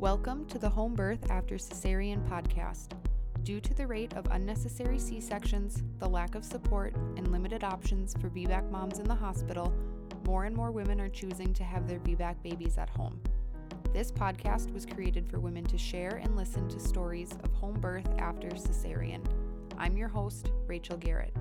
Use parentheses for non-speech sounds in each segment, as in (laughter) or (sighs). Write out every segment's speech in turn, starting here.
Welcome to the Home Birth After Cesarean podcast. Due to the rate of unnecessary C sections, the lack of support, and limited options for VBAC moms in the hospital, more and more women are choosing to have their VBAC babies at home. This podcast was created for women to share and listen to stories of home birth after cesarean. I'm your host, Rachel Garrett.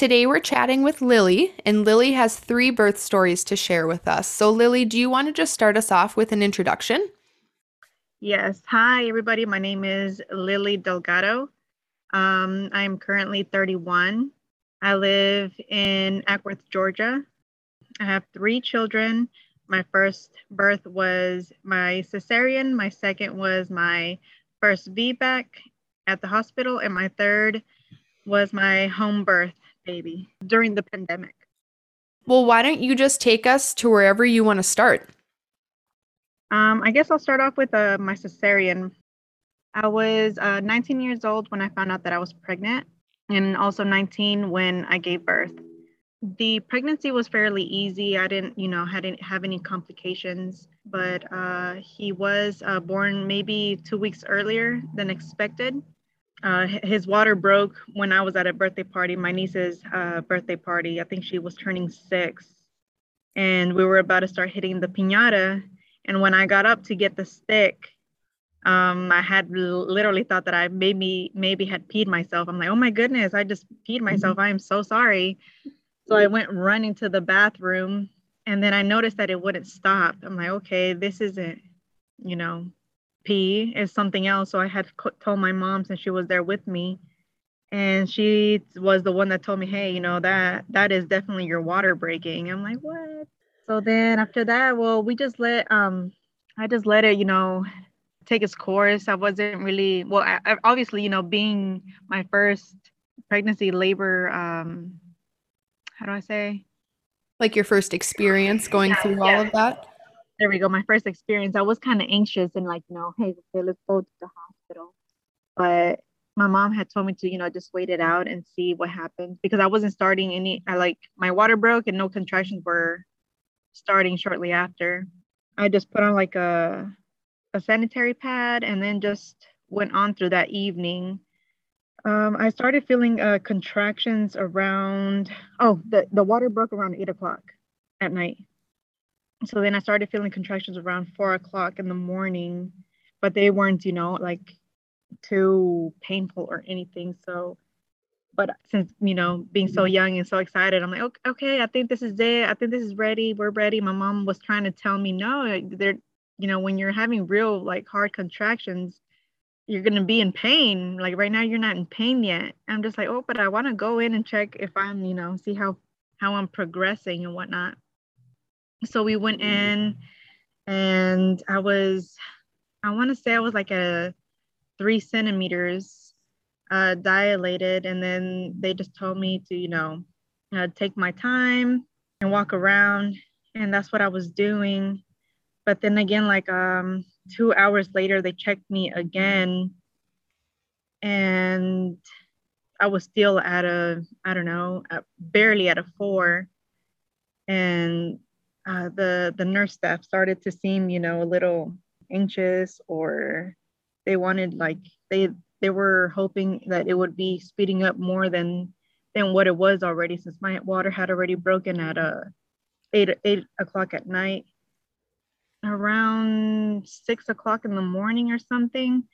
Today we're chatting with Lily, and Lily has three birth stories to share with us. So, Lily, do you want to just start us off with an introduction? Yes. Hi, everybody. My name is Lily Delgado. Um, I'm currently 31. I live in Acworth, Georgia. I have three children. My first birth was my cesarean, my second was my first VBAC at the hospital, and my third was my home birth baby during the pandemic. Well, why don't you just take us to wherever you want to start? Um, I guess I'll start off with uh, my cesarean. I was uh, 19 years old when I found out that I was pregnant, and also 19 when I gave birth. The pregnancy was fairly easy. I didn't, you know, hadn't have any complications, but uh, he was uh, born maybe two weeks earlier than expected uh, his water broke when I was at a birthday party, my niece's uh, birthday party. I think she was turning six, and we were about to start hitting the pinata. And when I got up to get the stick, um, I had literally thought that I maybe maybe had peed myself. I'm like, oh my goodness, I just peed myself. Mm-hmm. I am so sorry. So I went running to the bathroom, and then I noticed that it wouldn't stop. I'm like, okay, this isn't, you know, pee is something else. So I had told my mom since she was there with me, and she was the one that told me, "Hey, you know that that is definitely your water breaking." I'm like, "What?" So then after that, well, we just let um, I just let it, you know, take its course. I wasn't really well. I, obviously, you know, being my first pregnancy, labor, um, how do I say? Like your first experience going yeah, through yeah. all of that there we go. My first experience, I was kind of anxious and like, you know, hey, okay, let's go to the hospital. But my mom had told me to, you know, just wait it out and see what happens because I wasn't starting any. I like my water broke and no contractions were starting shortly after. I just put on like a a sanitary pad and then just went on through that evening. Um, I started feeling uh, contractions around. Oh, the the water broke around eight o'clock at night so then I started feeling contractions around four o'clock in the morning, but they weren't, you know, like too painful or anything. So, but since, you know, being so mm-hmm. young and so excited, I'm like, okay, okay, I think this is it. I think this is ready. We're ready. My mom was trying to tell me, no, they're, you know, when you're having real like hard contractions, you're going to be in pain. Like right now, you're not in pain yet. I'm just like, oh, but I want to go in and check if I'm, you know, see how, how I'm progressing and whatnot so we went in and I was, I want to say I was like a three centimeters uh, dilated. And then they just told me to, you know, uh, take my time and walk around. And that's what I was doing. But then again, like um, two hours later, they checked me again. And I was still at a, I don't know, barely at a four. And uh, the the nurse staff started to seem, you know, a little anxious, or they wanted like they they were hoping that it would be speeding up more than than what it was already, since my water had already broken at uh eight eight o'clock at night. Around six o'clock in the morning or something,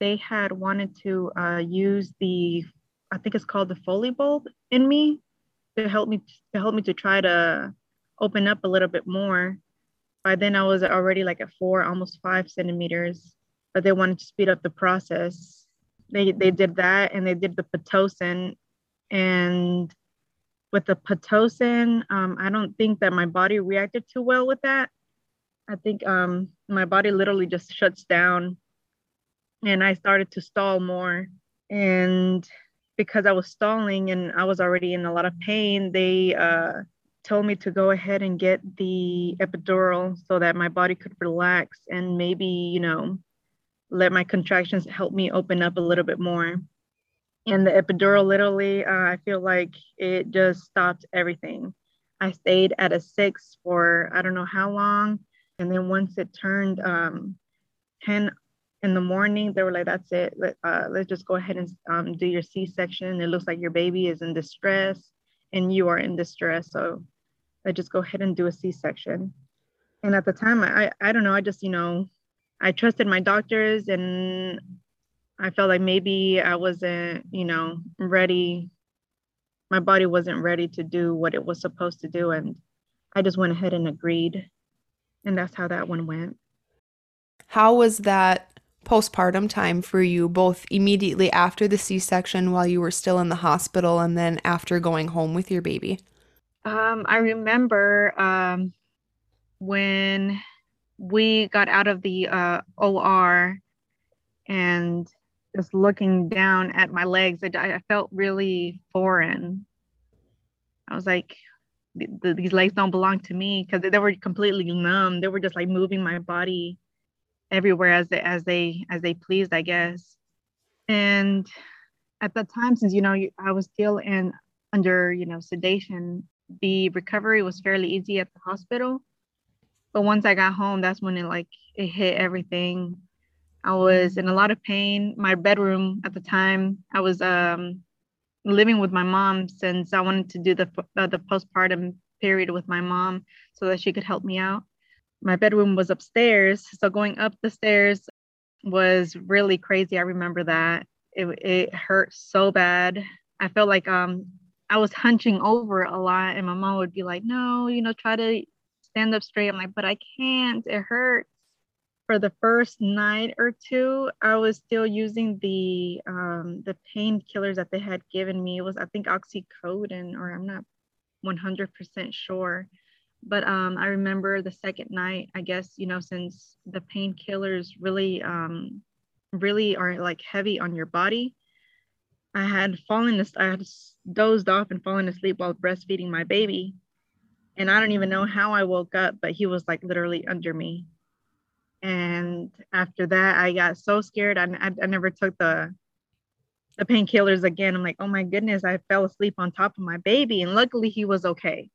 they had wanted to uh, use the I think it's called the Foley bulb in me to help me to help me to try to open up a little bit more. By then I was already like at four, almost five centimeters, but they wanted to speed up the process. They, they did that and they did the Pitocin. And with the Pitocin, um, I don't think that my body reacted too well with that. I think um, my body literally just shuts down and I started to stall more. And because I was stalling and I was already in a lot of pain, they uh, told me to go ahead and get the epidural so that my body could relax and maybe, you know, let my contractions help me open up a little bit more. And the epidural, literally, uh, I feel like it just stopped everything. I stayed at a six for I don't know how long. And then once it turned um, 10 in the morning, they were like, that's it. Let, uh, let's just go ahead and um, do your C section. It looks like your baby is in distress and you are in distress. So let's just go ahead and do a C section. And at the time, I, I don't know, I just, you know, I trusted my doctors and I felt like maybe I wasn't, you know, ready. My body wasn't ready to do what it was supposed to do. And I just went ahead and agreed. And that's how that one went. How was that postpartum time for you, both immediately after the C section while you were still in the hospital and then after going home with your baby? Um, I remember um, when we got out of the uh, OR and just looking down at my legs, I, I felt really foreign. I was like, these legs don't belong to me because they were completely numb. They were just like moving my body everywhere as they as they as they pleased, I guess. And at that time, since you know I was still in under you know sedation, the recovery was fairly easy at the hospital. But once I got home, that's when it like it hit everything. I was in a lot of pain. My bedroom at the time, I was um, living with my mom since I wanted to do the uh, the postpartum period with my mom so that she could help me out my bedroom was upstairs. So going up the stairs was really crazy. I remember that. It, it hurt so bad. I felt like um I was hunching over a lot and my mom would be like, no, you know, try to stand up straight. I'm like, but I can't. It hurts. For the first night or two, I was still using the um the painkillers that they had given me. It was I think oxycodone or I'm not 100% sure but um, I remember the second night, I guess, you know, since the painkillers really, um, really are like heavy on your body, I had fallen, I had dozed off and fallen asleep while breastfeeding my baby. And I don't even know how I woke up, but he was like literally under me. And after that, I got so scared. I, I, I never took the the painkillers again. I'm like, oh my goodness, I fell asleep on top of my baby. And luckily, he was okay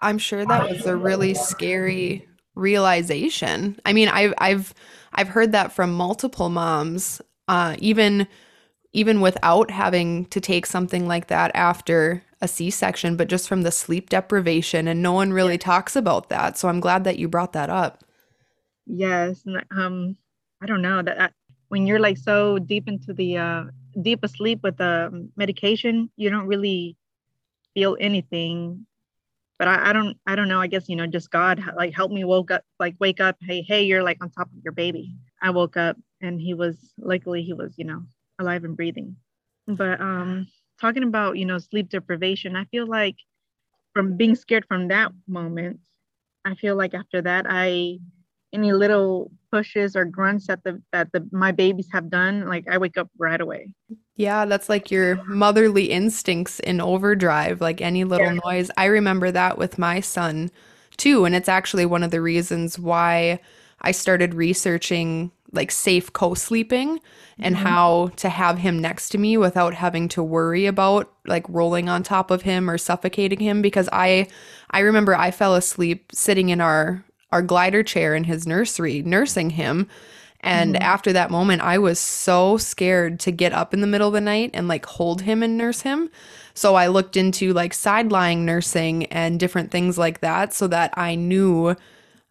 I'm sure that was a really scary realization. I mean, I've I've I've heard that from multiple moms, uh, even even without having to take something like that after a C-section, but just from the sleep deprivation, and no one really talks about that. So I'm glad that you brought that up. Yes, um, I don't know that when you're like so deep into the uh, deep asleep with the medication, you don't really feel anything but I, I don't I don't know. I guess you know, just God like help me woke up, like wake up. Hey, hey, you're like on top of your baby. I woke up and he was luckily he was you know alive and breathing. But um, talking about you know sleep deprivation, I feel like from being scared from that moment, I feel like after that I any little pushes or grunts that the that the my babies have done, like I wake up right away. Yeah, that's like your motherly instincts in overdrive, like any little yeah. noise. I remember that with my son too, and it's actually one of the reasons why I started researching like safe co-sleeping and mm-hmm. how to have him next to me without having to worry about like rolling on top of him or suffocating him because I I remember I fell asleep sitting in our our glider chair in his nursery, nursing him. And mm-hmm. after that moment, I was so scared to get up in the middle of the night and like hold him and nurse him. So I looked into like side lying nursing and different things like that so that I knew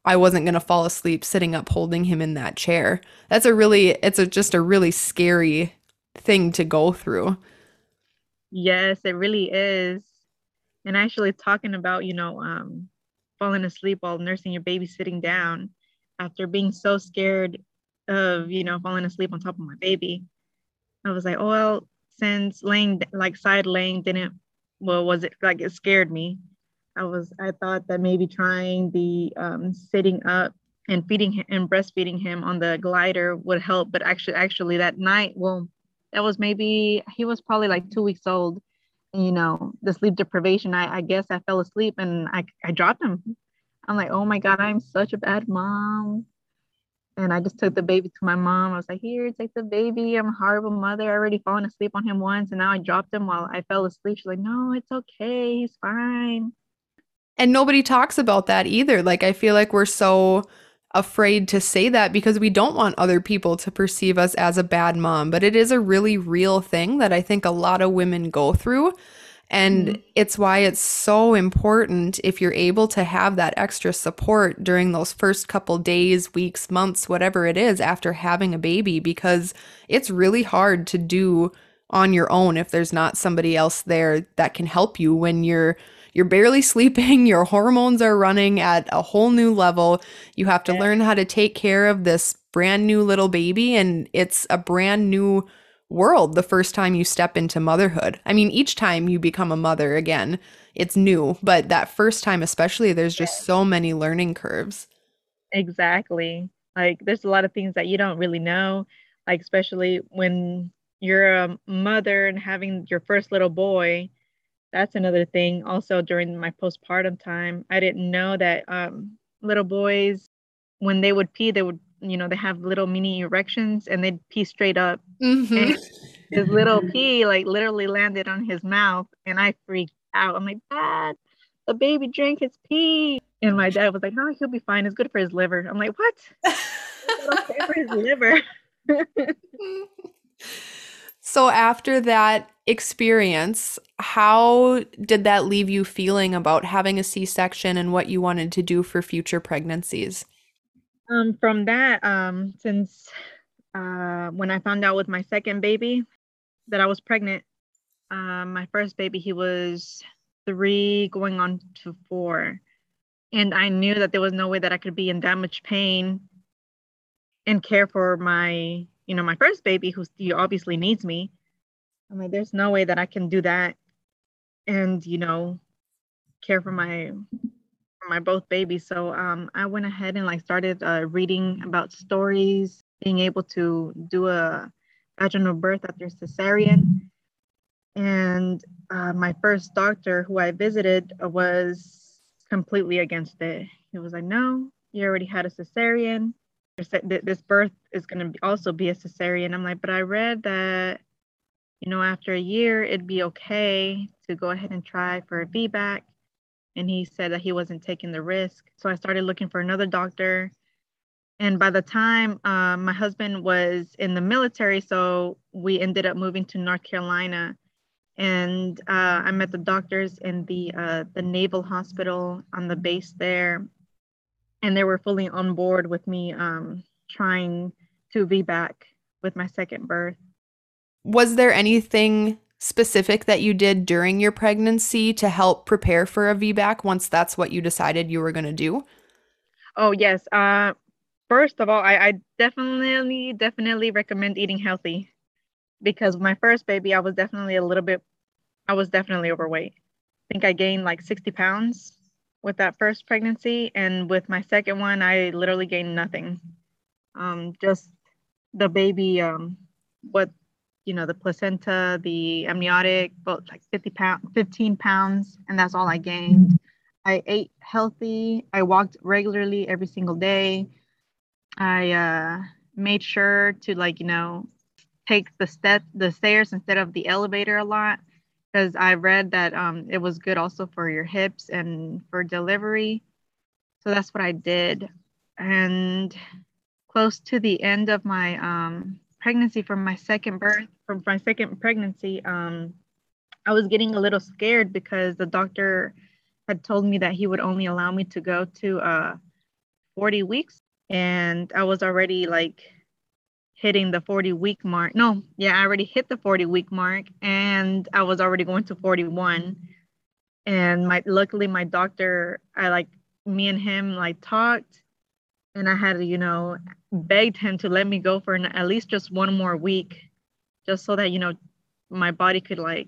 I wasn't going to fall asleep sitting up holding him in that chair. That's a really, it's a, just a really scary thing to go through. Yes, it really is. And actually talking about, you know, um, falling asleep while nursing your baby sitting down after being so scared of you know falling asleep on top of my baby i was like oh well since laying like side laying didn't well was it like it scared me i was i thought that maybe trying the um, sitting up and feeding him and breastfeeding him on the glider would help but actually actually that night well that was maybe he was probably like two weeks old you know, the sleep deprivation, I, I guess I fell asleep and I, I dropped him. I'm like, oh my God, I'm such a bad mom. And I just took the baby to my mom. I was like, here, take the baby. I'm a horrible mother. I already fallen asleep on him once and now I dropped him while I fell asleep. She's like, no, it's okay. He's fine. And nobody talks about that either. Like, I feel like we're so afraid to say that because we don't want other people to perceive us as a bad mom. But it is a really real thing that I think a lot of women go through. And mm-hmm. it's why it's so important if you're able to have that extra support during those first couple days, weeks, months, whatever it is after having a baby, because it's really hard to do on your own if there's not somebody else there that can help you when you're you're barely sleeping, (laughs) your hormones are running at a whole new level. You have to yeah. learn how to take care of this brand new little baby and it's a brand new world the first time you step into motherhood. I mean, each time you become a mother again, it's new, but that first time especially there's just so many learning curves. Exactly. Like there's a lot of things that you don't really know, like especially when you're a mother and having your first little boy. That's another thing. Also during my postpartum time, I didn't know that um, little boys when they would pee, they would you know they have little mini erections and they'd pee straight up. Mm-hmm. his little pee like literally landed on his mouth and i freaked out. I'm like dad the baby drank his pee. And my dad was like oh he'll be fine. It's good for his liver. I'm like what? (laughs) Okay for his liver (laughs) so after that experience how did that leave you feeling about having a c-section and what you wanted to do for future pregnancies um, from that, um, since uh, when I found out with my second baby that I was pregnant, uh, my first baby, he was three going on to four. And I knew that there was no way that I could be in that much pain and care for my, you know, my first baby who obviously needs me. I'm like, there's no way that I can do that and, you know, care for my my both babies. So um, I went ahead and like started uh, reading about stories, being able to do a vaginal birth after cesarean. And uh, my first doctor who I visited was completely against it. He was like, "No, you already had a cesarean. This birth is going to also be a cesarean." I'm like, "But I read that." You know, after a year, it'd be okay to go ahead and try for a VBAC and he said that he wasn't taking the risk. So I started looking for another doctor. And by the time uh, my husband was in the military, so we ended up moving to North Carolina. And uh, I met the doctors in the uh, the Naval Hospital on the base there, and they were fully on board with me um, trying to VBAC with my second birth. Was there anything specific that you did during your pregnancy to help prepare for a VBAC once that's what you decided you were going to do? Oh, yes. Uh, first of all, I, I definitely, definitely recommend eating healthy because my first baby, I was definitely a little bit, I was definitely overweight. I think I gained like 60 pounds with that first pregnancy. And with my second one, I literally gained nothing. Um, just the baby, um, what you know, the placenta, the amniotic, both like 50 pounds, 15 pounds, and that's all I gained. I ate healthy. I walked regularly every single day. I uh, made sure to like, you know, take the step, the stairs instead of the elevator a lot because I read that um, it was good also for your hips and for delivery. So that's what I did. And close to the end of my um, pregnancy from my second birth, from my second pregnancy, um, I was getting a little scared because the doctor had told me that he would only allow me to go to uh, 40 weeks. And I was already like hitting the 40 week mark. No, yeah, I already hit the 40 week mark and I was already going to 41. And my luckily my doctor, I like me and him like talked and I had, you know, begged him to let me go for an, at least just one more week, just so that you know my body could like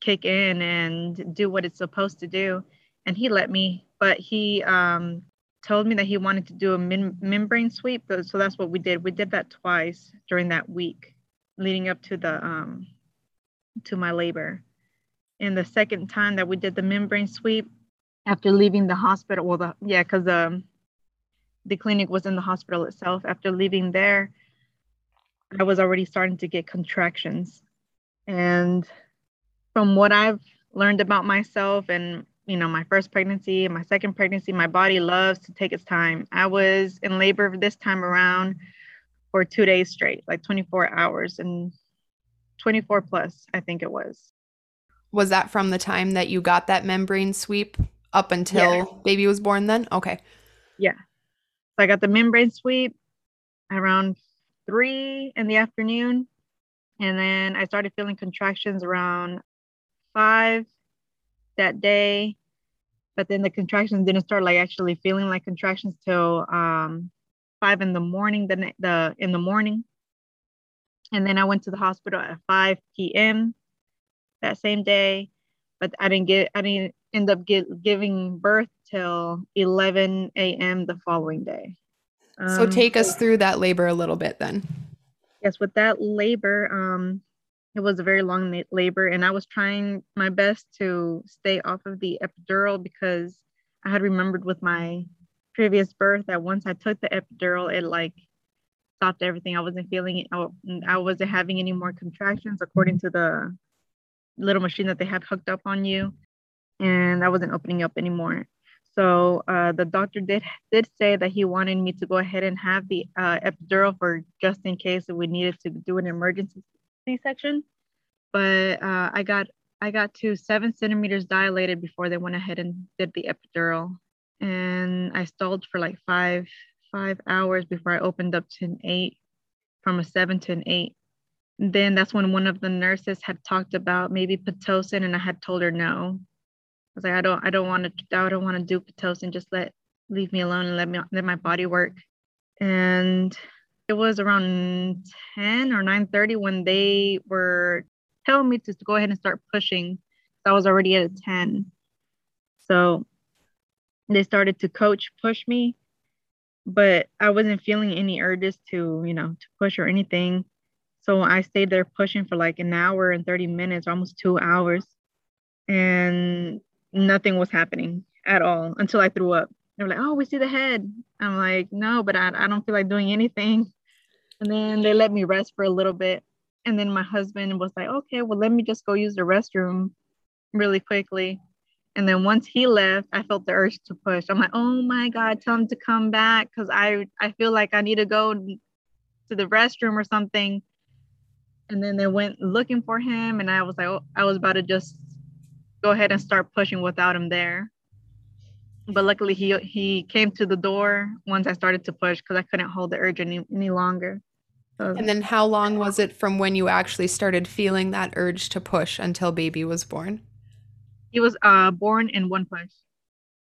kick in and do what it's supposed to do. And he let me, but he um, told me that he wanted to do a min- membrane sweep. So that's what we did. We did that twice during that week leading up to the um, to my labor. And the second time that we did the membrane sweep after leaving the hospital, well, the yeah, because um, the clinic was in the hospital itself. After leaving there, I was already starting to get contractions. And from what I've learned about myself and you know, my first pregnancy, my second pregnancy, my body loves to take its time. I was in labor this time around for two days straight, like 24 hours and 24 plus, I think it was. Was that from the time that you got that membrane sweep up until yeah. baby was born then? Okay. Yeah. So I got the membrane sweep around three in the afternoon. And then I started feeling contractions around five that day. But then the contractions didn't start like actually feeling like contractions till um, five in the morning, the, the in the morning. And then I went to the hospital at 5 p.m. that same day. But I didn't get I didn't end up get, giving birth till 11 a.m. the following day. Um, so take us through that labor a little bit then. Yes, with that labor, um, it was a very long labor, and I was trying my best to stay off of the epidural because I had remembered with my previous birth that once I took the epidural, it like stopped everything. I wasn't feeling it. I wasn't having any more contractions according to the little machine that they have hooked up on you, and I wasn't opening up anymore. So uh, the doctor did did say that he wanted me to go ahead and have the uh, epidural for just in case we needed to do an emergency C-section. But uh, I got I got to seven centimeters dilated before they went ahead and did the epidural, and I stalled for like five five hours before I opened up to an eight, from a seven to an eight. And then that's when one of the nurses had talked about maybe pitocin, and I had told her no I was like, I don't, I don't want to, I don't want to do pitocin. Just let, leave me alone and let me, let my body work. And it was around 10 or 9:30 when they were telling me to go ahead and start pushing. I was already at a 10. So they started to coach push me, but I wasn't feeling any urges to, you know, to push or anything. So I stayed there pushing for like an hour and 30 minutes, almost two hours. And nothing was happening at all until I threw up. They were like, oh, we see the head. I'm like, no, but I, I don't feel like doing anything. And then they let me rest for a little bit. And then my husband was like, okay, well, let me just go use the restroom really quickly. And then once he left, I felt the urge to push. I'm like, oh my God, tell him to come back because I, I feel like I need to go to the restroom or something. And then they went looking for him. And I was like, oh, I was about to just go ahead and start pushing without him there. But luckily, he he came to the door once I started to push because I couldn't hold the urge any, any longer. So, and then, how long was it from when you actually started feeling that urge to push until baby was born? He was uh, born in one push.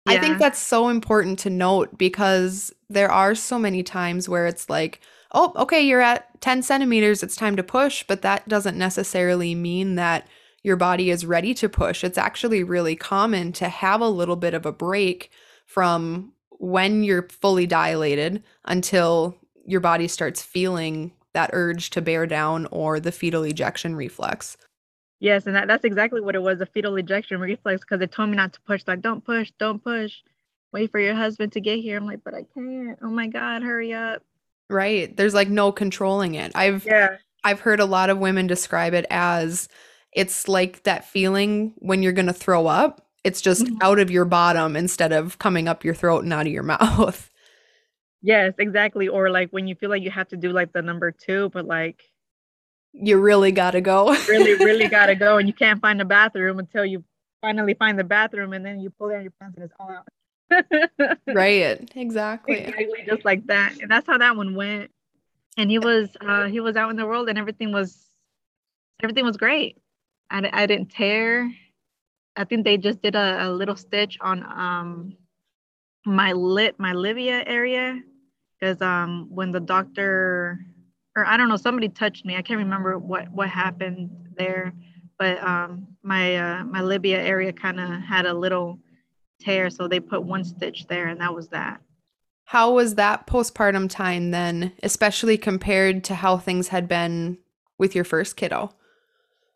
Yeah. I think that's so important to note because there are so many times where it's like, oh, okay, you're at 10 centimeters, it's time to push, but that doesn't necessarily mean that your body is ready to push. It's actually really common to have a little bit of a break from when you're fully dilated until your body starts feeling that urge to bear down or the fetal ejection reflex. Yes, and that, that's exactly what it was a fetal ejection reflex because it told me not to push. Like, don't push, don't push. Wait for your husband to get here. I'm like, but I can't. Oh my God, hurry up. Right. There's like no controlling it. I've yeah. I've heard a lot of women describe it as it's like that feeling when you're going to throw up. It's just mm-hmm. out of your bottom instead of coming up your throat and out of your (laughs) mouth. Yes, exactly. Or like when you feel like you have to do like the number two, but like you really got to go. really, really got to (laughs) go. And you can't find the bathroom until you finally find the bathroom and then you pull down your pants and it's all out. (laughs) right. Exactly. Exactly. Just like that. And that's how that one went. And he was, uh, he was out in the world and everything was, everything was great. I, I didn't tear. I think they just did a, a little stitch on um my lip, my labia area, because um when the doctor or I don't know somebody touched me. I can't remember what what happened there, but um my uh, my labia area kind of had a little tear, so they put one stitch there, and that was that. How was that postpartum time then, especially compared to how things had been with your first kiddo?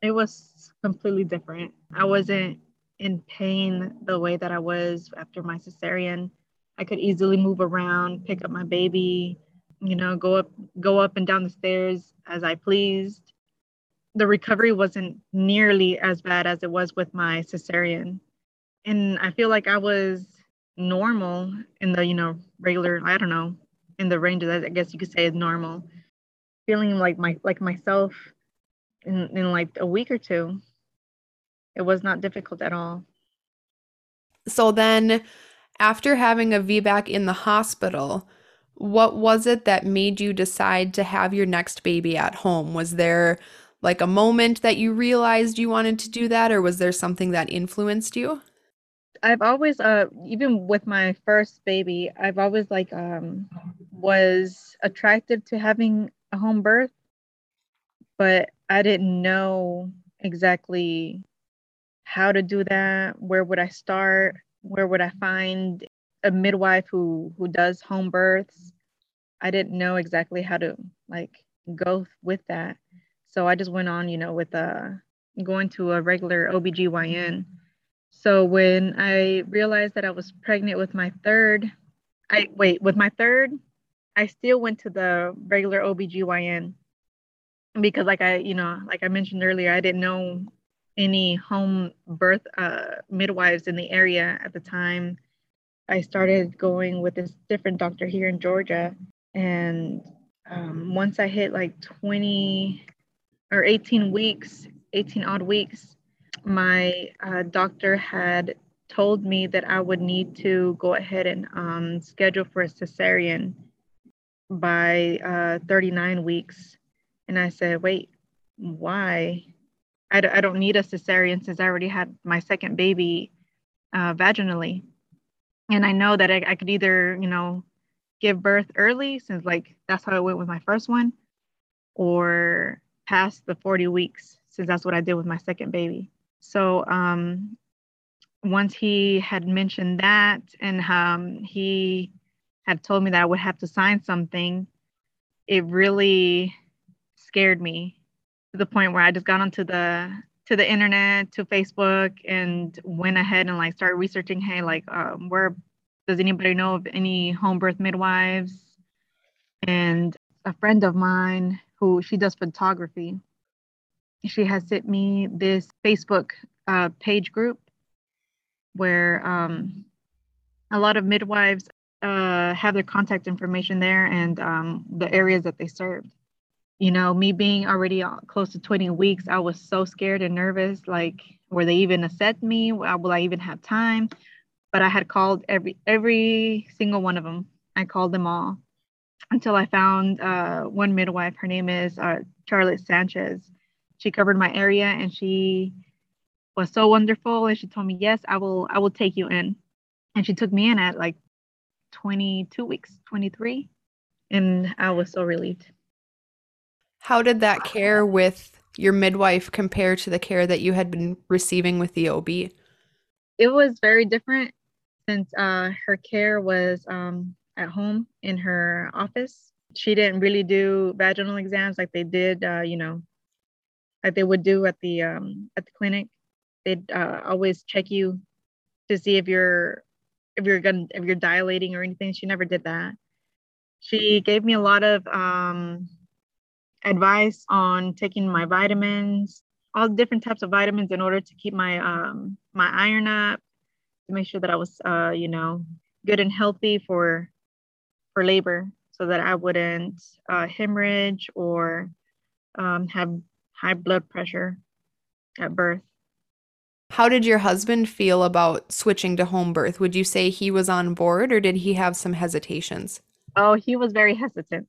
It was completely different. I wasn't in pain the way that I was after my cesarean. I could easily move around, pick up my baby, you know, go up go up and down the stairs as I pleased. The recovery wasn't nearly as bad as it was with my cesarean. and I feel like I was normal in the, you know, regular, I don't know, in the range that I guess you could say is normal. Feeling like my like myself in, in like a week or two. It was not difficult at all. So then after having a VBAC in the hospital, what was it that made you decide to have your next baby at home? Was there like a moment that you realized you wanted to do that or was there something that influenced you? I've always uh even with my first baby, I've always like um was attracted to having a home birth, but I didn't know exactly how to do that, where would I start, where would I find a midwife who who does home births. I didn't know exactly how to like go with that. So I just went on, you know, with uh, going to a regular OBGYN. So when I realized that I was pregnant with my third, I wait, with my third, I still went to the regular OBGYN because like I, you know, like I mentioned earlier, I didn't know any home birth uh, midwives in the area at the time. I started going with this different doctor here in Georgia. And um, once I hit like 20, or 18 weeks, 18 odd weeks, my uh, doctor had told me that I would need to go ahead and um, schedule for a cesarean by uh, 39 weeks. And I said, wait, why? I d- I don't need a cesarean since I already had my second baby uh, vaginally. And I know that I, I could either, you know, give birth early since like that's how it went with my first one, or past the 40 weeks since that's what I did with my second baby. So um, once he had mentioned that and um, he had told me that I would have to sign something, it really scared me to the point where I just got onto the to the internet to Facebook and went ahead and like started researching. Hey, like um, where does anybody know of any home birth midwives? And a friend of mine who she does photography. She has sent me this Facebook uh, page group where um, a lot of midwives uh, have their contact information there and um, the areas that they served. You know, me being already close to 20 weeks, I was so scared and nervous. Like, were they even accept me? Will I even have time? But I had called every every single one of them. I called them all until I found uh, one midwife. Her name is uh, Charlotte Sanchez. She covered my area and she was so wonderful. And she told me, "Yes, I will. I will take you in." And she took me in at like 22 weeks, 23, and I was so relieved. How did that care with your midwife compare to the care that you had been receiving with the OB? It was very different since uh, her care was um, at home in her office. She didn't really do vaginal exams like they did, uh, you know, like they would do at the um, at the clinic. They'd uh, always check you to see if you're if you're gonna if you're dilating or anything. She never did that. She gave me a lot of um, advice on taking my vitamins, all different types of vitamins in order to keep my um, my iron up, to make sure that I was uh, you know good and healthy for for labor so that I wouldn't uh, hemorrhage or um, have high blood pressure at birth. How did your husband feel about switching to home birth? Would you say he was on board or did he have some hesitations? Oh, he was very hesitant,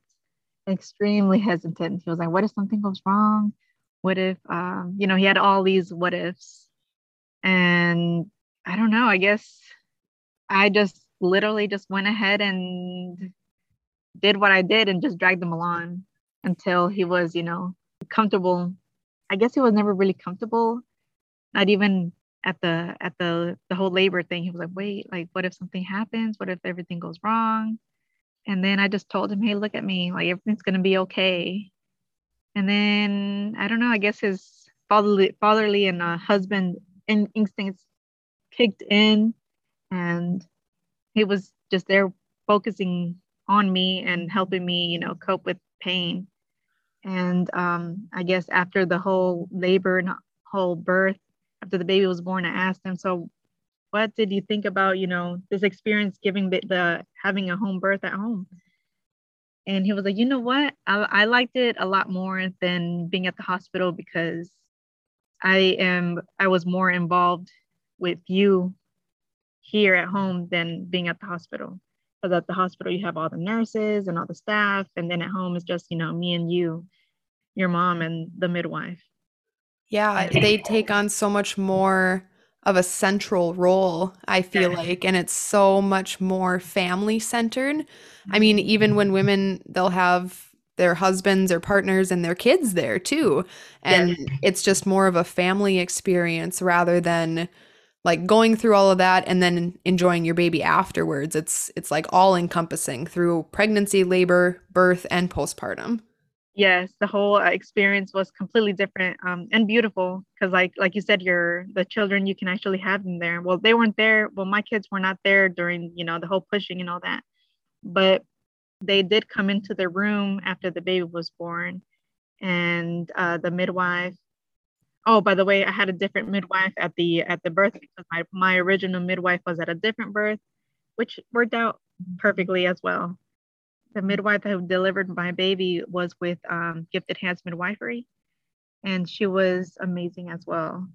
extremely hesitant. He was like, What if something goes wrong? What if, um, you know, he had all these what ifs. And I don't know, I guess I just literally just went ahead and did what I did and just dragged him along until he was, you know, comfortable. I guess he was never really comfortable. Not even at the at the the whole labor thing. He was like, wait, like what if something happens? What if everything goes wrong? And then I just told him, hey, look at me, like everything's gonna be okay. And then I don't know, I guess his fatherly fatherly and uh, husband in, instincts kicked in and he was just there focusing on me and helping me, you know, cope with pain. And um, I guess after the whole labor and whole birth, after the baby was born, I asked him, so what did you think about, you know, this experience giving the, the having a home birth at home? And he was like, you know what? I, I liked it a lot more than being at the hospital because I am I was more involved with you here at home than being at the hospital. Because at the hospital you have all the nurses and all the staff, and then at home it's just you know me and you, your mom and the midwife. Yeah, they take on so much more of a central role, I feel like, and it's so much more family centered. I mean, mm-hmm. even when women, they'll have their husbands or partners and their kids there too. And yeah. it's just more of a family experience rather than like going through all of that and then enjoying your baby afterwards. It's it's like all encompassing through pregnancy, labor, birth and postpartum yes the whole uh, experience was completely different um, and beautiful because like like you said your the children you can actually have them there. Well they weren't there well my kids were not there during you know the whole pushing and all that but they did come into the room after the baby was born and uh, the midwife oh by the way i had a different midwife at the at the birth because my, my original midwife was at a different birth which worked out perfectly as well the midwife who delivered my baby was with um, Gifted Hands Midwifery, and she was amazing as well.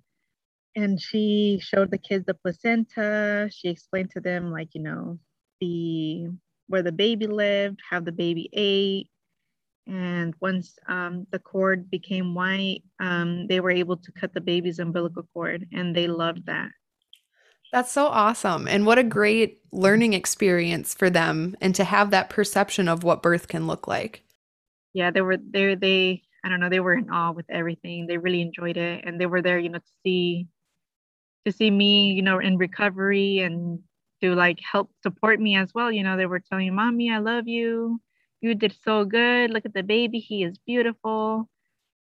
And she showed the kids the placenta. She explained to them, like, you know, the where the baby lived, how the baby ate. And once um, the cord became white, um, they were able to cut the baby's umbilical cord, and they loved that. That's so awesome. And what a great learning experience for them and to have that perception of what birth can look like. Yeah, they were they they I don't know, they were in awe with everything. They really enjoyed it and they were there, you know, to see to see me, you know, in recovery and to like help support me as well. You know, they were telling Mommy, I love you. You did so good. Look at the baby. He is beautiful.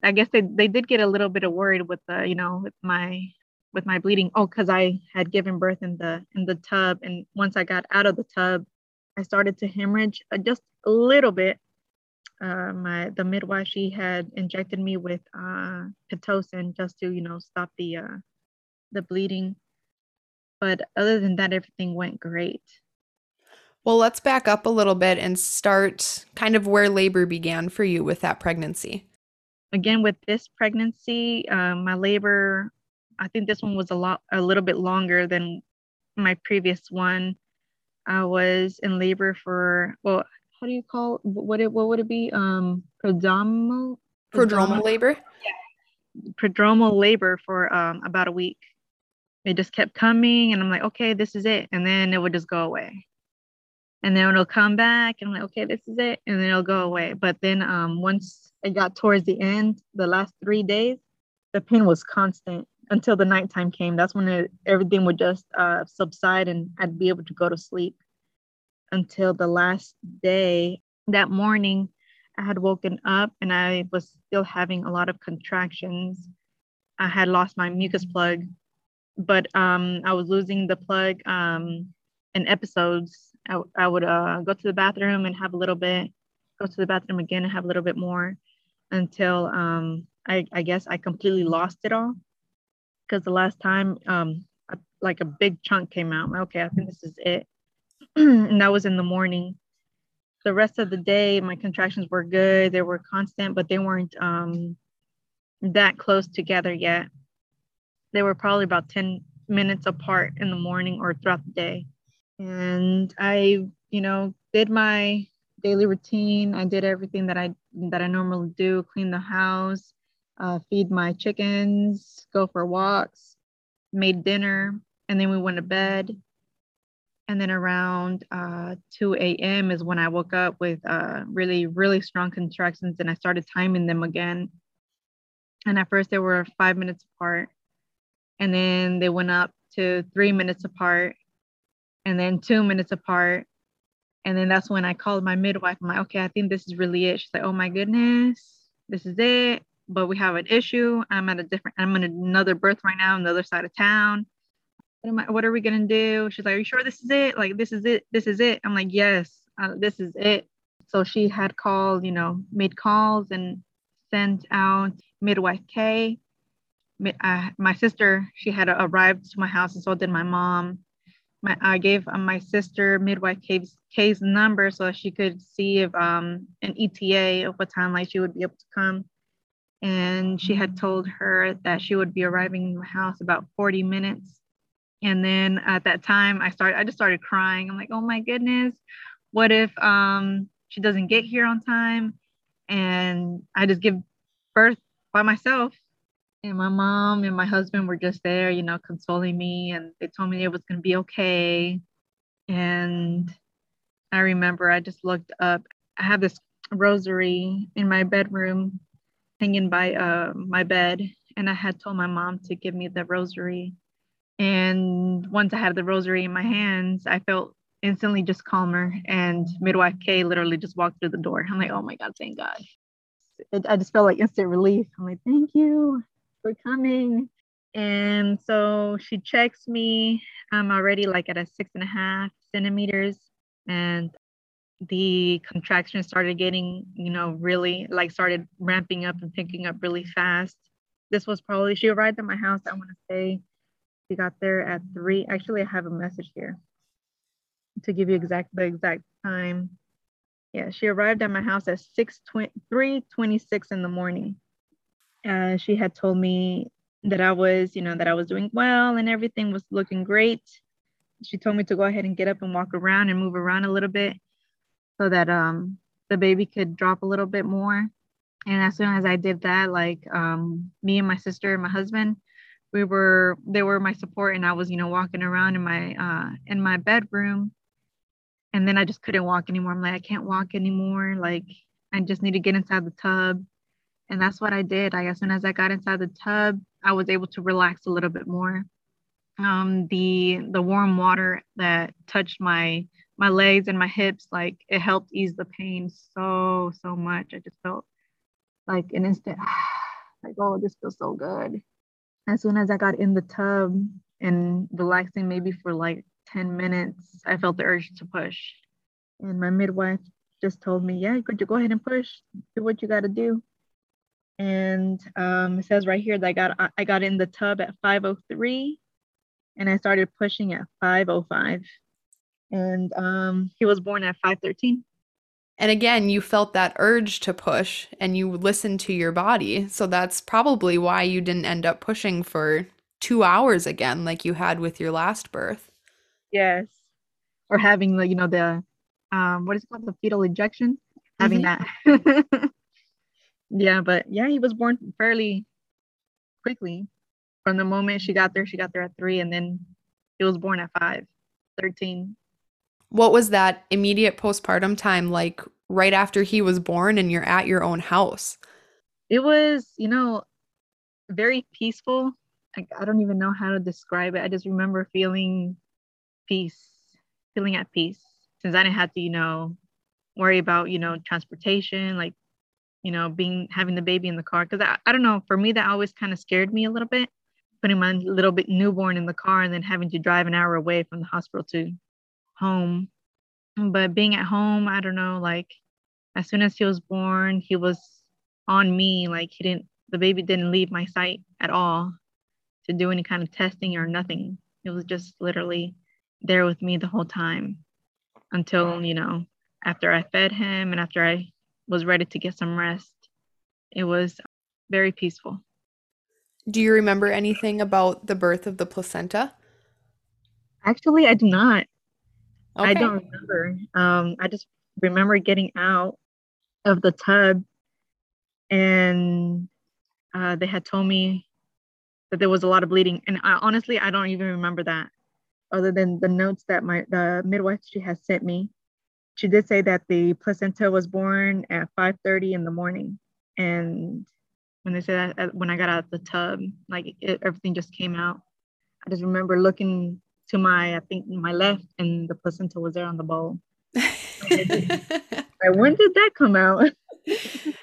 I guess they, they did get a little bit of worried with the, you know, with my with my bleeding. Oh because i had given birth in the in the tub and once i got out of the tub i started to hemorrhage uh, just a little bit. Uh, my the midwife she had injected me with uh, pitocin just to you know stop the uh, the bleeding. But other than that everything went great. Well let's back up a little bit and start kind of where labor began for you with that pregnancy. Again with this pregnancy um, my labor I think this one was a lot, a little bit longer than my previous one. I was in labor for, well, how do you call what it? What would it be? Um, prodromal. Prodromal labor. Yeah. Prodromal labor for um about a week. It just kept coming, and I'm like, okay, this is it, and then it would just go away. And then it'll come back, and I'm like, okay, this is it, and then it'll go away. But then um, once it got towards the end, the last three days, the pain was constant until the nighttime came. That's when it, everything would just uh, subside and I'd be able to go to sleep until the last day. That morning, I had woken up and I was still having a lot of contractions. I had lost my mucus plug, but um, I was losing the plug um, in episodes. I, I would uh, go to the bathroom and have a little bit, go to the bathroom again and have a little bit more until um, I, I guess I completely lost it all because the last time um a, like a big chunk came out. Okay, I think this is it. (clears throat) and that was in the morning. The rest of the day, my contractions were good. They were constant, but they weren't um that close together yet. They were probably about 10 minutes apart in the morning or throughout the day. And I, you know, did my daily routine. I did everything that I that I normally do, clean the house, uh, feed my chickens, go for walks, made dinner, and then we went to bed. And then around uh, 2 a.m. is when I woke up with uh, really, really strong contractions and I started timing them again. And at first they were five minutes apart. And then they went up to three minutes apart and then two minutes apart. And then that's when I called my midwife. I'm like, okay, I think this is really it. She's like, oh my goodness, this is it but we have an issue. I'm at a different, I'm in another birth right now on the other side of town. What, am I, what are we going to do? She's like, Are you sure this is it? Like, this is it. This is it. I'm like, Yes, uh, this is it. So she had called, you know, made calls and sent out midwife K. uh, my sister she had arrived to my house and so did my mom my, I gave uh, my sister midwife Kay's, Kay's number so she could see if um, an ETA of what time like she would be able to come. And she had told her that she would be arriving in the house about 40 minutes. And then at that time, I started. I just started crying. I'm like, oh my goodness, what if um, she doesn't get here on time, and I just give birth by myself and my mom and my husband were just there, you know, consoling me, and they told me it was going to be okay. And I remember I just looked up. I have this rosary in my bedroom hanging by uh, my bed, and I had told my mom to give me the rosary. And once I had the rosary in my hands, I felt instantly just calmer. And midwife Kay literally just walked through the door. I'm like, oh my God, thank God. I just felt like instant relief. I'm like, thank you for coming. And so she checks me. I'm already like at a six and a half centimeters. And the contraction started getting, you know, really like started ramping up and picking up really fast. This was probably, she arrived at my house, I want to say she got there at three. Actually, I have a message here to give you exact the exact time. Yeah, she arrived at my house at 6 326 in the morning. Uh, she had told me that I was, you know, that I was doing well and everything was looking great. She told me to go ahead and get up and walk around and move around a little bit so that um, the baby could drop a little bit more. And as soon as I did that, like um, me and my sister and my husband, we were they were my support, and I was, you know, walking around in my uh, in my bedroom. And then I just couldn't walk anymore. I'm like, I can't walk anymore. Like I just need to get inside the tub and that's what I did. I, as soon as I got inside the tub, I was able to relax a little bit more. Um, the the warm water that touched my my legs and my hips, like it helped ease the pain so so much. I just felt like an instant, (sighs) like oh, this feels so good. As soon as I got in the tub and relaxing, maybe for like 10 minutes, I felt the urge to push. And my midwife just told me, yeah, could you go ahead and push? Do what you got to do and um, it says right here that I got I got in the tub at 5:03, and I started pushing at 5:05, and um, he was born at 5:13. And again, you felt that urge to push, and you listened to your body. So that's probably why you didn't end up pushing for two hours again, like you had with your last birth. Yes, or having the you know the um, what is it called the fetal ejection, having mm-hmm. that. (laughs) yeah, but yeah, he was born fairly quickly. From the moment she got there, she got there at three, and then he was born at five, 13. What was that immediate postpartum time like right after he was born and you're at your own house? It was, you know, very peaceful. I, I don't even know how to describe it. I just remember feeling peace, feeling at peace since I didn't have to, you know, worry about, you know, transportation, like you know, being having the baby in the car. Cause I, I don't know, for me, that always kind of scared me a little bit, putting my little bit newborn in the car and then having to drive an hour away from the hospital to home. But being at home, I don't know, like as soon as he was born, he was on me. Like he didn't, the baby didn't leave my sight at all to do any kind of testing or nothing. It was just literally there with me the whole time until, you know, after I fed him and after I was ready to get some rest. It was very peaceful. Do you remember anything about the birth of the placenta? Actually, I do not. Okay. I don't remember. Um, I just remember getting out of the tub and uh, they had told me that there was a lot of bleeding. And I, honestly, I don't even remember that other than the notes that my the midwife she has sent me she did say that the placenta was born at 5:30 in the morning, and when they said that when I got out of the tub, like it, everything just came out. I just remember looking to my I think my left, and the placenta was there on the bowl. (laughs) when did that come out?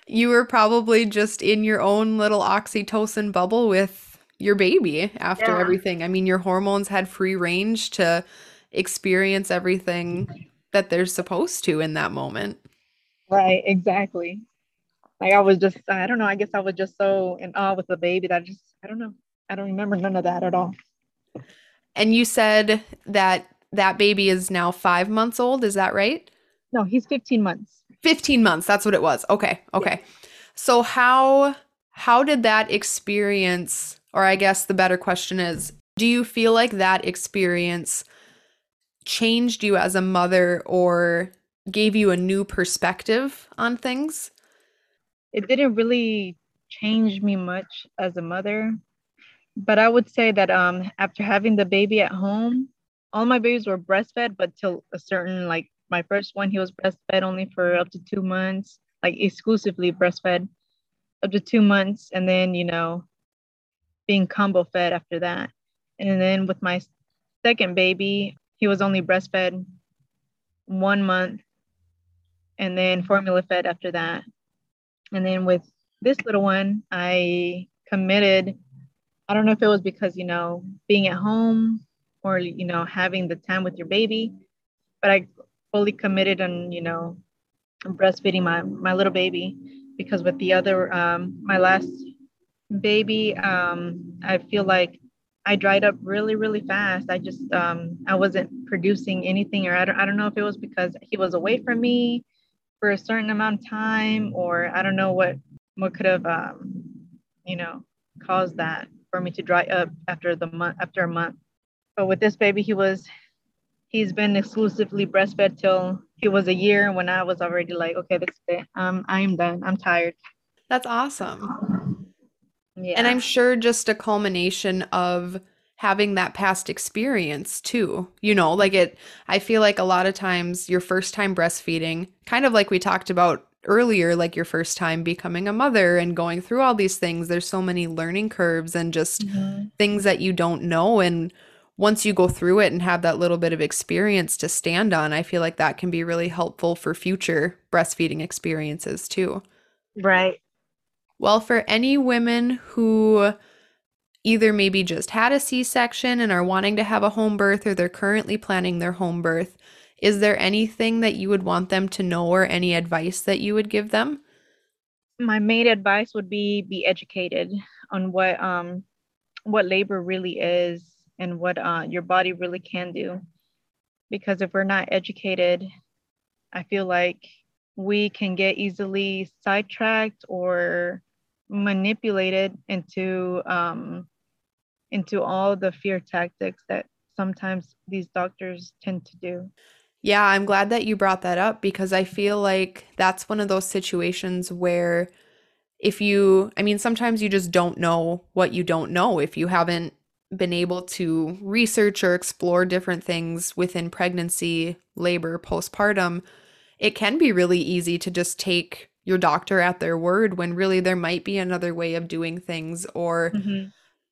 you were probably just in your own little oxytocin bubble with your baby after yeah. everything. I mean, your hormones had free range to experience everything that they're supposed to in that moment. Right, exactly. Like I was just, I don't know, I guess I was just so in awe with the baby that I just, I don't know, I don't remember none of that at all. And you said that that baby is now five months old. Is that right? No, he's 15 months. 15 months. That's what it was. Okay. Okay. Yeah. So how how did that experience or I guess the better question is, do you feel like that experience changed you as a mother or gave you a new perspective on things? It didn't really change me much as a mother, but I would say that um after having the baby at home, all my babies were breastfed, but till a certain like my first one, he was breastfed only for up to two months, like exclusively breastfed up to two months, and then you know, being combo fed after that. And then with my second baby, he was only breastfed one month and then formula fed after that. And then with this little one, I committed. I don't know if it was because, you know, being at home or, you know, having the time with your baby, but I fully committed on, you know, breastfeeding my, my little baby because with the other, um, my last baby, um, I feel like I dried up really, really fast. I just, um, I wasn't producing anything, or I don't, I don't know if it was because he was away from me for a certain amount of time, or I don't know what, what could have, um, you know, caused that for me to dry up after the month, after a month. But with this baby, he was, he's been exclusively breastfed till he was a year when I was already like, okay, this is it. Um, I'm done. I'm tired. That's awesome. Yeah. And I'm sure just a culmination of having that past experience too. You know, like it, I feel like a lot of times your first time breastfeeding, kind of like we talked about earlier, like your first time becoming a mother and going through all these things, there's so many learning curves and just mm-hmm. things that you don't know. And once you go through it and have that little bit of experience to stand on, I feel like that can be really helpful for future breastfeeding experiences too. Right. Well, for any women who either maybe just had a C section and are wanting to have a home birth or they're currently planning their home birth, is there anything that you would want them to know or any advice that you would give them? My main advice would be be educated on what um what labor really is and what uh, your body really can do. Because if we're not educated, I feel like we can get easily sidetracked or manipulated into um, into all the fear tactics that sometimes these doctors tend to do. Yeah, I'm glad that you brought that up because I feel like that's one of those situations where if you, I mean, sometimes you just don't know what you don't know if you haven't been able to research or explore different things within pregnancy, labor, postpartum. It can be really easy to just take your doctor at their word when really there might be another way of doing things or mm-hmm.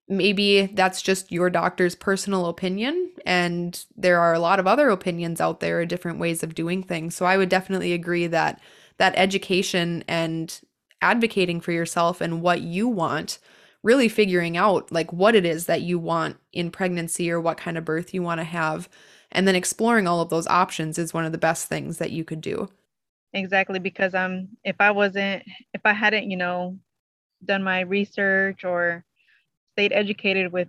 Maybe that's just your doctor's personal opinion and there are a lot of other opinions out there different ways of doing things. So i would definitely agree that that education and advocating for yourself and what you want really figuring out like what it is that you want in pregnancy or what kind of birth you want to have and then exploring all of those options is one of the best things that you could do. Exactly because um if i wasn't if i hadn't you know done my research or stayed educated with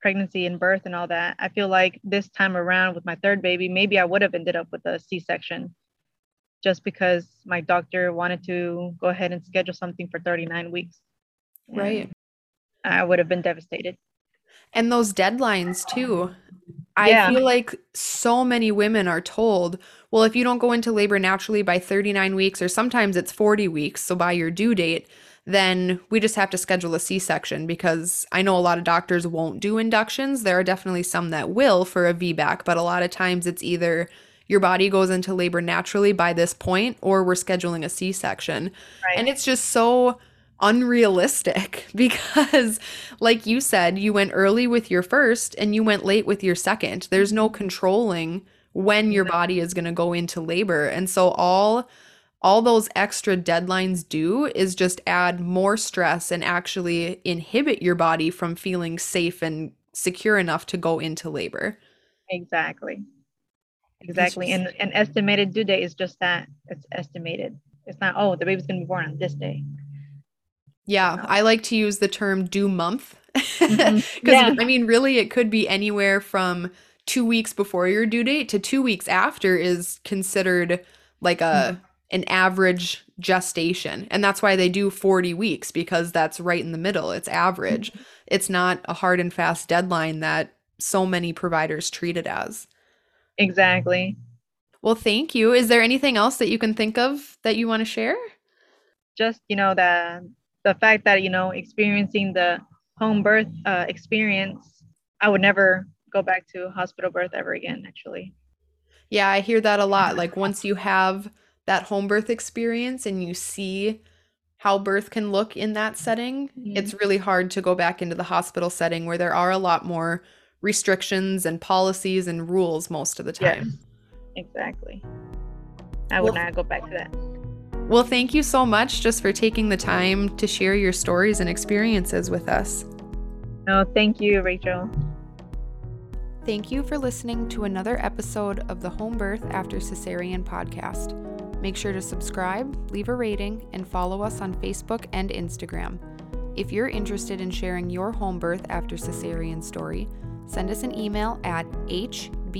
pregnancy and birth and all that i feel like this time around with my third baby maybe i would have ended up with a c-section just because my doctor wanted to go ahead and schedule something for 39 weeks. Right. I would have been devastated. And those deadlines too. I yeah. feel like so many women are told, well, if you don't go into labor naturally by 39 weeks, or sometimes it's 40 weeks, so by your due date, then we just have to schedule a C section because I know a lot of doctors won't do inductions. There are definitely some that will for a VBAC, but a lot of times it's either your body goes into labor naturally by this point or we're scheduling a C section. Right. And it's just so unrealistic (laughs) because like you said you went early with your first and you went late with your second there's no controlling when your body is going to go into labor and so all all those extra deadlines do is just add more stress and actually inhibit your body from feeling safe and secure enough to go into labor exactly exactly just, and an estimated due date is just that it's estimated it's not oh the baby's going to be born on this day yeah, I like to use the term due month Because, mm-hmm. (laughs) yeah. I mean, really, it could be anywhere from two weeks before your due date to two weeks after is considered like a. Mm-hmm. An average gestation. And that's why they do 40 weeks because that's right in the middle. It's average. Mm-hmm. It's not a hard and fast deadline that so many providers treat it as. Exactly. Well, thank you. Is there anything else that you can think of that you want to share? Just, you know, the the fact that, you know, experiencing the home birth uh, experience, I would never go back to hospital birth ever again, actually. Yeah, I hear that a lot. Like once you have that home birth experience and you see how birth can look in that setting, mm-hmm. it's really hard to go back into the hospital setting where there are a lot more restrictions and policies and rules most of the time. Yes exactly. I would well, not go back to that. Well, thank you so much just for taking the time to share your stories and experiences with us. No, thank you, Rachel. Thank you for listening to another episode of the Home Birth After Cesarean podcast. Make sure to subscribe, leave a rating, and follow us on Facebook and Instagram. If you're interested in sharing your home birth after cesarean story, send us an email at hbacpodcast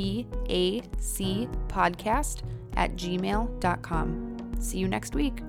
at gmail.com. See you next week.